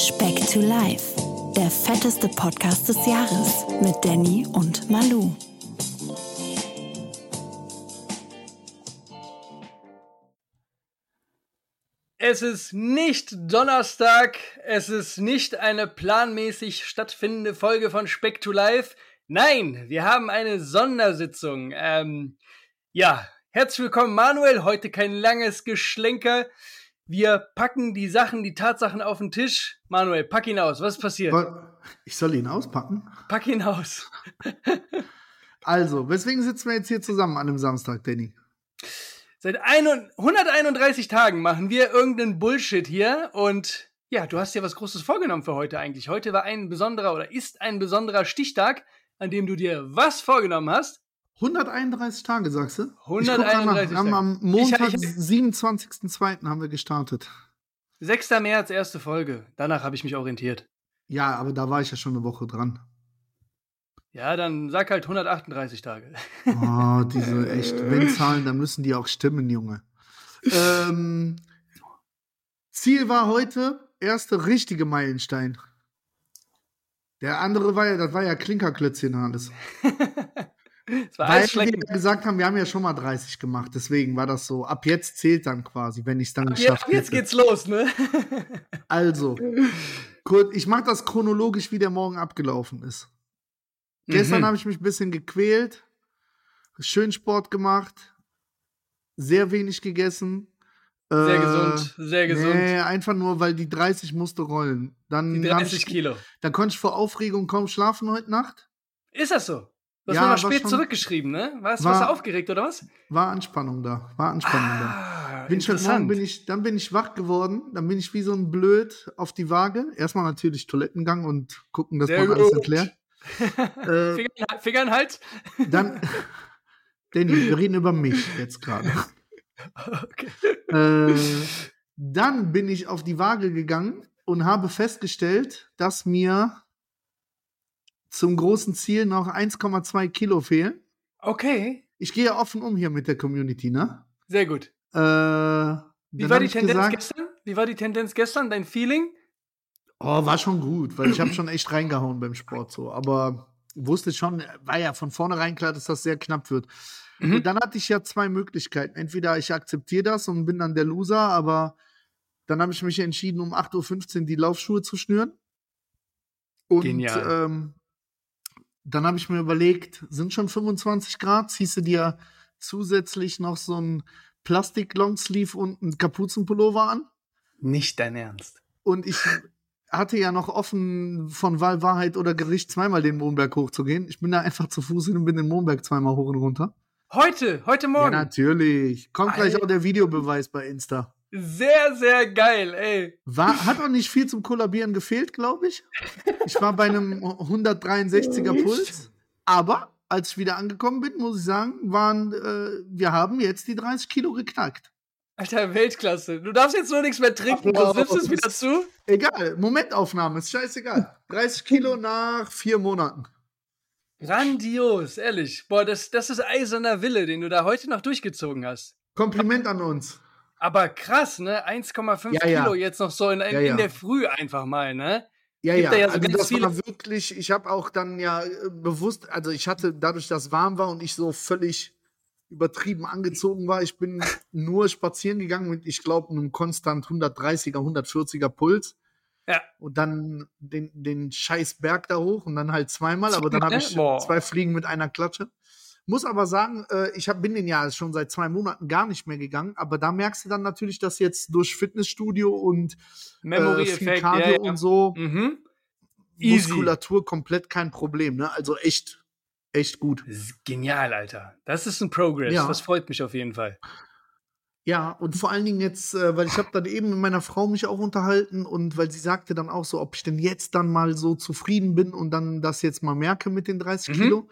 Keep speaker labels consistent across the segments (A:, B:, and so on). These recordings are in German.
A: Speck to Life, der fetteste Podcast des Jahres mit Danny und Malu.
B: Es ist nicht Donnerstag, es ist nicht eine planmäßig stattfindende Folge von Speck to Life. Nein, wir haben eine Sondersitzung. Ähm, ja, herzlich willkommen, Manuel. Heute kein langes Geschlenker. Wir packen die Sachen, die Tatsachen auf den Tisch. Manuel, pack ihn aus. Was ist passiert?
C: Ich soll ihn auspacken?
B: Pack ihn aus.
C: also, weswegen sitzen wir jetzt hier zusammen an einem Samstag, Danny?
B: Seit 131 Tagen machen wir irgendeinen Bullshit hier und ja, du hast dir was Großes vorgenommen für heute eigentlich. Heute war ein besonderer oder ist ein besonderer Stichtag, an dem du dir was vorgenommen hast.
C: 131 Tage, sagst du?
B: 131
C: Tage. Am Montag, 27.02. haben wir gestartet.
B: 6. März, erste Folge. Danach habe ich mich orientiert.
C: Ja, aber da war ich ja schon eine Woche dran.
B: Ja, dann sag halt 138 Tage.
C: Oh, diese echt, wenn Zahlen, dann müssen die auch stimmen, Junge. ähm, Ziel war heute erste richtige Meilenstein. Der andere war ja, das war ja Klinkerklötzchen alles. Weil wir gesagt haben, wir haben ja schon mal 30 gemacht, deswegen war das so. Ab jetzt zählt dann quasi, wenn ich es dann
B: ab
C: geschafft
B: habe. Jetzt geht's los, ne?
C: also, ich mache das chronologisch, wie der Morgen abgelaufen ist. Mhm. Gestern habe ich mich ein bisschen gequält, schön Sport gemacht, sehr wenig gegessen.
B: Sehr äh, gesund, sehr gesund. Nee,
C: einfach nur, weil die 30 musste rollen. Dann
B: die 30 ich, Kilo.
C: Dann konnte ich vor Aufregung kaum schlafen heute Nacht.
B: Ist das so? Du hast ja, mal spät zurückgeschrieben, ne? Warst, war, warst du aufgeregt oder was?
C: War Anspannung da. War Anspannung ah, da. Bin morgen bin ich, dann bin ich wach geworden. Dann bin ich wie so ein Blöd auf die Waage. Erstmal natürlich Toilettengang und gucken, dass Sehr man gut. alles erklärt.
B: äh, Finger, Finger in Hals.
C: Dann, Danny, wir reden über mich jetzt gerade. Okay. Äh, dann bin ich auf die Waage gegangen und habe festgestellt, dass mir zum großen Ziel noch 1,2 Kilo fehlen.
B: Okay.
C: Ich gehe offen um hier mit der Community, ne?
B: Sehr gut.
C: Äh,
B: Wie war die Tendenz gesagt, gestern? Wie war die Tendenz gestern? Dein Feeling?
C: Oh, war schon gut, weil ich habe schon echt reingehauen beim Sport so. Aber wusste schon, war ja von vornherein klar, dass das sehr knapp wird. Mhm. Und dann hatte ich ja zwei Möglichkeiten. Entweder ich akzeptiere das und bin dann der Loser, aber dann habe ich mich entschieden, um 8.15 Uhr die Laufschuhe zu schnüren. Und Genial. Ähm, dann habe ich mir überlegt, sind schon 25 Grad, ziehst du dir zusätzlich noch so ein Plastik-Longsleeve und einen Kapuzenpullover an?
B: Nicht dein Ernst.
C: Und ich hatte ja noch offen von Wahl, Wahrheit oder Gericht zweimal den Mondberg hochzugehen. Ich bin da einfach zu Fuß hin und bin den Mondberg zweimal hoch und runter.
B: Heute, heute Morgen.
C: Ja, natürlich. Kommt Alter. gleich auch der Videobeweis bei Insta.
B: Sehr, sehr geil, ey.
C: War, hat auch nicht viel zum Kollabieren gefehlt, glaube ich. Ich war bei einem 163er Puls. Aber als ich wieder angekommen bin, muss ich sagen, waren, äh, wir haben jetzt die 30 Kilo geknackt.
B: Alter, Weltklasse. Du darfst jetzt nur nichts mehr trinken, du nimmst es wieder zu.
C: Egal, Momentaufnahme, ist scheißegal. 30 Kilo nach vier Monaten.
B: Grandios, ehrlich. Boah, das, das ist eiserner Wille, den du da heute noch durchgezogen hast.
C: Kompliment an uns.
B: Aber krass, ne? 1,5 ja, ja. Kilo jetzt noch so in, in, ja, in, der Früh einfach mal, ne?
C: Ja, Gibt ja, da so also das war wirklich, ich habe auch dann ja äh, bewusst, also ich hatte dadurch, dass warm war und ich so völlig übertrieben angezogen war, ich bin nur spazieren gegangen mit, ich glaube, einem konstant 130er, 140er Puls.
B: Ja.
C: Und dann den, den scheiß Berg da hoch und dann halt zweimal, aber dann habe ich Boah. zwei Fliegen mit einer Klatsche. Muss aber sagen, äh, ich hab, bin den ja schon seit zwei Monaten gar nicht mehr gegangen, aber da merkst du dann natürlich, dass jetzt durch Fitnessstudio und
B: Memory äh, viel Cardio ja, ja.
C: und so mhm. Muskulatur komplett kein Problem. Ne? Also echt, echt gut.
B: genial, Alter. Das ist ein Progress. Ja. Das freut mich auf jeden Fall.
C: Ja, und vor allen Dingen jetzt, äh, weil ich habe dann eben mit meiner Frau mich auch unterhalten und weil sie sagte dann auch so, ob ich denn jetzt dann mal so zufrieden bin und dann das jetzt mal merke mit den 30 mhm. Kilo.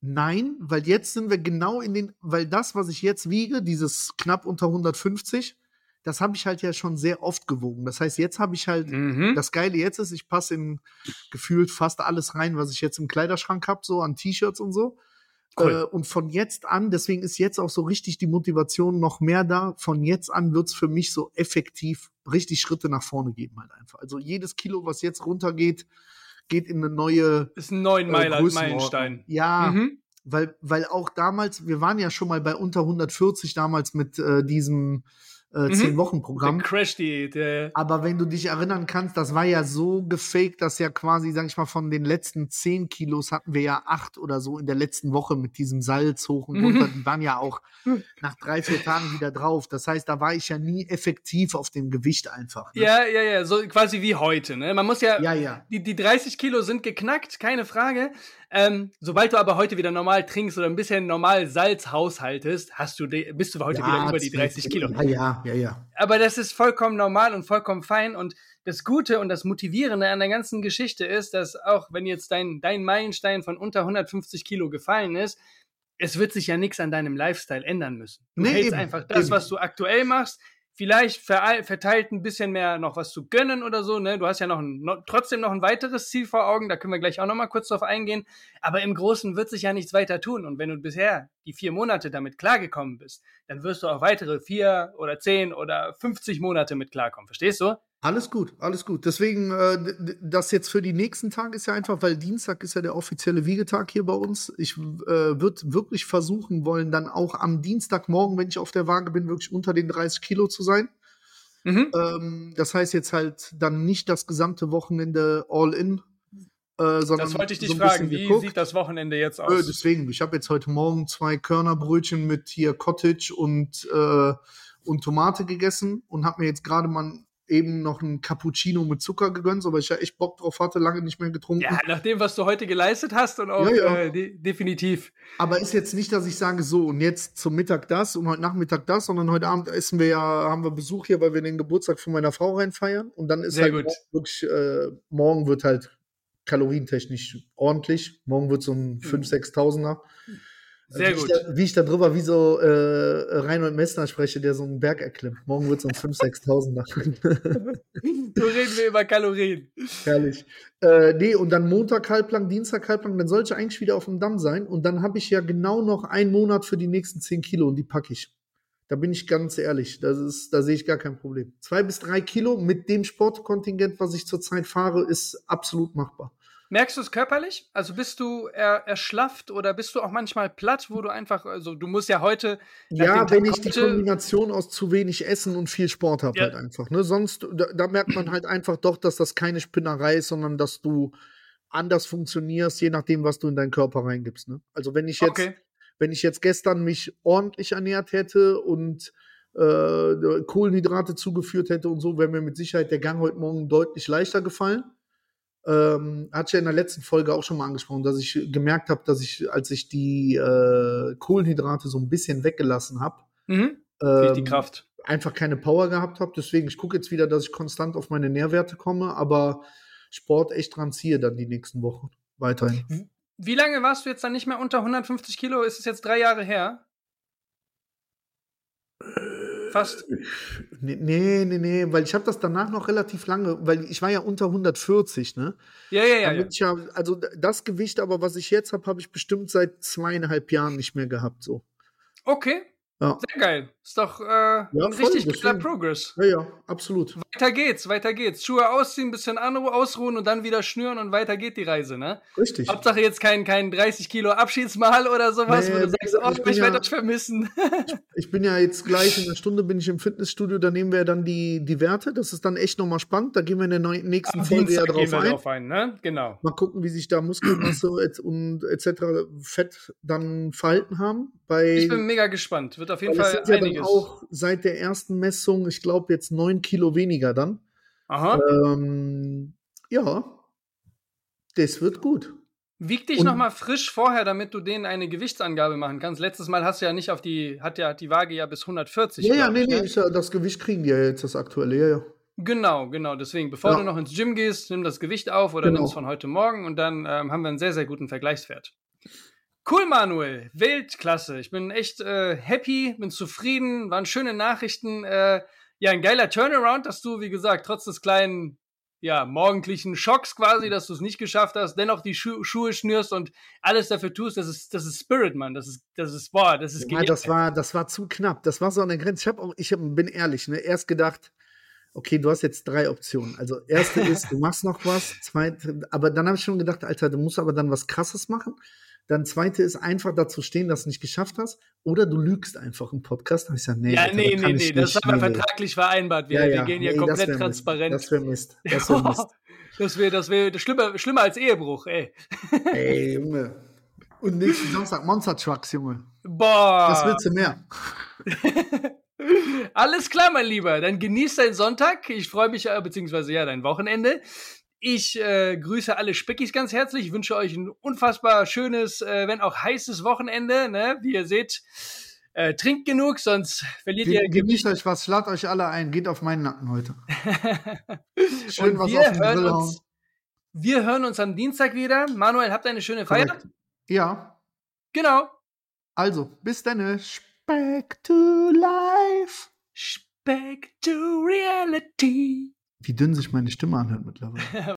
C: Nein, weil jetzt sind wir genau in den, weil das, was ich jetzt wiege, dieses knapp unter 150, das habe ich halt ja schon sehr oft gewogen. Das heißt, jetzt habe ich halt, mhm. das Geile jetzt ist, ich passe in gefühlt fast alles rein, was ich jetzt im Kleiderschrank habe, so an T-Shirts und so. Cool. Äh, und von jetzt an, deswegen ist jetzt auch so richtig die Motivation noch mehr da. Von jetzt an wird's für mich so effektiv richtig Schritte nach vorne geben halt einfach. Also jedes Kilo, was jetzt runtergeht, geht in eine neue.
B: Ist ein neuen Meiler, äh, Meilenstein.
C: Ja, mhm. weil, weil auch damals, wir waren ja schon mal bei unter 140 damals mit äh, diesem äh, zehn Wochen Programm.
B: Crash Diät. Äh.
C: Aber wenn du dich erinnern kannst, das war ja so gefaked, dass ja quasi, sag ich mal, von den letzten zehn Kilos hatten wir ja acht oder so in der letzten Woche mit diesem Salz hoch und runter. Mhm. Die waren ja auch nach drei, vier Tagen wieder drauf. Das heißt, da war ich ja nie effektiv auf dem Gewicht einfach.
B: Ne? Ja, ja, ja, so quasi wie heute. Ne? Man muss ja,
C: ja, ja.
B: Die, die 30 Kilo sind geknackt, keine Frage. Ähm, sobald du aber heute wieder normal trinkst oder ein bisschen normal Salz haushaltest, hast du bist du heute ja, wieder über die 30 Kilo.
C: Ja, ja, ja, ja.
B: Aber das ist vollkommen normal und vollkommen fein. Und das Gute und das Motivierende an der ganzen Geschichte ist, dass auch wenn jetzt dein, dein Meilenstein von unter 150 Kilo gefallen ist, es wird sich ja nichts an deinem Lifestyle ändern müssen. Du nee, hältst eben, einfach das, eben. was du aktuell machst, vielleicht verteilt ein bisschen mehr noch was zu gönnen oder so. Ne? Du hast ja noch, ein, noch trotzdem noch ein weiteres Ziel vor Augen, da können wir gleich auch noch mal kurz drauf eingehen. Aber im Großen wird sich ja nichts weiter tun. Und wenn du bisher die vier Monate damit klargekommen bist, dann wirst du auch weitere vier oder zehn oder 50 Monate mit klarkommen. Verstehst du?
C: Alles gut, alles gut. Deswegen, äh, das jetzt für die nächsten Tage ist ja einfach, weil Dienstag ist ja der offizielle Wiegetag hier bei uns. Ich äh, würde wirklich versuchen wollen, dann auch am Dienstagmorgen, wenn ich auf der Waage bin, wirklich unter den 30 Kilo zu sein. Mhm. Ähm, das heißt jetzt halt dann nicht das gesamte Wochenende all in.
B: Äh, sondern das wollte ich dich so fragen, wie geguckt. sieht das Wochenende jetzt aus?
C: Äh, deswegen, ich habe jetzt heute Morgen zwei Körnerbrötchen mit hier Cottage und, äh, und Tomate gegessen und habe mir jetzt gerade mal eben noch ein Cappuccino mit Zucker gegönnt, weil ich ja echt Bock drauf hatte, lange nicht mehr getrunken.
B: Ja, nach dem, was du heute geleistet hast und auch ja, ja. Äh, de definitiv.
C: Aber ist jetzt nicht, dass ich sage, so und jetzt zum Mittag das und heute Nachmittag das, sondern heute Abend essen wir ja, haben wir Besuch hier, weil wir den Geburtstag von meiner Frau reinfeiern und dann ist Sehr halt wirklich, äh, morgen wird halt kalorientechnisch ordentlich. Morgen wird so ein 5.000, 6.000er.
B: Sehr
C: wie
B: gut.
C: Ich da, wie ich da drüber wie so äh, Reinhold Messner spreche, der so einen Berg erklimmt. Morgen wird es um 5.000, 6.000
B: So reden wir über Kalorien.
C: Herrlich. Äh, nee, und dann Montag halblang, Dienstag halblang, dann sollte ich eigentlich wieder auf dem Damm sein. Und dann habe ich ja genau noch einen Monat für die nächsten 10 Kilo und die packe ich. Da bin ich ganz ehrlich. Das ist, da sehe ich gar kein Problem. Zwei bis drei Kilo mit dem Sportkontingent, was ich zurzeit fahre, ist absolut machbar.
B: Merkst du es körperlich? Also bist du er, erschlafft oder bist du auch manchmal platt, wo du einfach, also du musst ja heute.
C: Ja, wenn ich die Kombination aus zu wenig Essen und viel Sport habe, ja. halt einfach. Ne? Sonst, da, da, merkt man halt einfach doch, dass das keine Spinnerei ist, sondern dass du anders funktionierst, je nachdem, was du in deinen Körper reingibst. Ne? Also wenn ich jetzt, okay. wenn ich jetzt gestern mich ordentlich ernährt hätte und äh, Kohlenhydrate zugeführt hätte und so, wäre mir mit Sicherheit der Gang heute Morgen deutlich leichter gefallen. Ähm, hatte ich ja in der letzten Folge auch schon mal angesprochen, dass ich gemerkt habe, dass ich, als ich die äh, Kohlenhydrate so ein bisschen weggelassen habe,
B: mhm. ähm, die Kraft.
C: einfach keine Power gehabt habe. Deswegen, ich gucke jetzt wieder, dass ich konstant auf meine Nährwerte komme, aber Sport echt dran ziehe dann die nächsten Wochen weiterhin.
B: Wie lange warst du jetzt dann nicht mehr unter 150 Kilo? Ist es jetzt drei Jahre her? Fast.
C: Nee, nee, nee, weil ich habe das danach noch relativ lange, weil ich war ja unter 140, ne?
B: Ja, ja, ja. ja.
C: ja also das Gewicht, aber was ich jetzt habe, habe ich bestimmt seit zweieinhalb Jahren nicht mehr gehabt, so.
B: Okay, ja. Sehr geil. Ist doch äh, ja, ein voll, richtig guter Progress.
C: Ja, ja, absolut.
B: Weiter geht's, weiter geht's. Schuhe ausziehen, bisschen ausruhen und dann wieder schnüren und weiter geht die Reise, ne?
C: Richtig.
B: Hauptsache jetzt kein, kein 30 Kilo Abschiedsmahl oder sowas, nee, wo du sagst, oh, ich, ich ja, werde euch vermissen.
C: ich bin ja jetzt gleich in einer Stunde bin ich im Fitnessstudio, da nehmen wir dann die, die Werte. Das ist dann echt nochmal spannend. Da gehen wir in der nächsten Am Folge ja drauf ein. drauf
B: ein. ne? Genau.
C: Mal gucken, wie sich da Muskelmasse und etc. Fett dann verhalten haben. Bei,
B: ich bin mega gespannt. Wird auf jeden Fall ja einiges.
C: auch seit der ersten Messung, ich glaube, jetzt neun Kilo weniger dann.
B: Aha.
C: Ähm, ja, das wird gut.
B: Wieg dich nochmal frisch vorher, damit du denen eine Gewichtsangabe machen kannst. Letztes Mal hast du ja nicht auf die, hat ja die Waage ja bis 140.
C: Ja, ja, nee, nee, ne? ich, das Gewicht kriegen die ja jetzt, das aktuelle, ja, ja.
B: Genau, genau. Deswegen, bevor ja. du noch ins Gym gehst, nimm das Gewicht auf oder genau. nimm es von heute Morgen und dann ähm, haben wir einen sehr, sehr guten Vergleichswert. Cool, Manuel. Weltklasse. Ich bin echt äh, happy, bin zufrieden, waren schöne Nachrichten. Äh, ja, ein geiler Turnaround, dass du, wie gesagt, trotz des kleinen, ja, morgendlichen Schocks quasi, dass du es nicht geschafft hast, dennoch die Schu Schuhe schnürst und alles dafür tust. Das ist, das ist Spirit, Mann. Das ist, das ist, boah, das ist
C: ja, das war, das war zu knapp. Das war so eine Grenze. Ich, hab auch, ich hab, bin ehrlich, ne, erst gedacht, okay, du hast jetzt drei Optionen. Also erste ist, du machst noch was, zweite, aber dann habe ich schon gedacht, Alter, du musst aber dann was krasses machen. Dann zweite ist einfach dazu stehen, dass du nicht geschafft hast. Oder du lügst einfach im Podcast. Da ich gesagt, nee,
B: ja,
C: Alter,
B: nee, nee, nee, das haben wir vertraglich vereinbart. Wir,
C: Ja,
B: wir
C: ja,
B: gehen hier
C: nee, das
B: komplett
C: Mist.
B: transparent.
C: Das wäre Mist. Das wäre Mist.
B: Das wäre das wär schlimmer, schlimmer als Ehebruch, ey.
C: Ey, Junge. Und nächsten Samstag Monster Trucks, Junge.
B: Boah.
C: Was willst du mehr?
B: Alles klar, mein Lieber. Dann genieß deinen Sonntag. Ich freue mich, äh, beziehungsweise ja, dein Wochenende. Ich äh, grüße alle Speckis ganz herzlich. Ich wünsche euch ein unfassbar schönes, äh, wenn auch heißes Wochenende. Ne? Wie ihr seht, äh, trinkt genug, sonst verliert ihr
C: Ge genießt euch was, schlagt euch alle ein, geht auf meinen Nacken heute. Schön
B: Und
C: was
B: wir
C: auf den
B: hören,
C: Grill
B: uns, wir hören uns am Dienstag wieder. Manuel, habt eine schöne Feier.
C: Korrekt. Ja,
B: Genau.
C: also, bis dann. Speck to life.
B: Speck to reality.
C: Wie dünn sich meine Stimme anhört mittlerweile.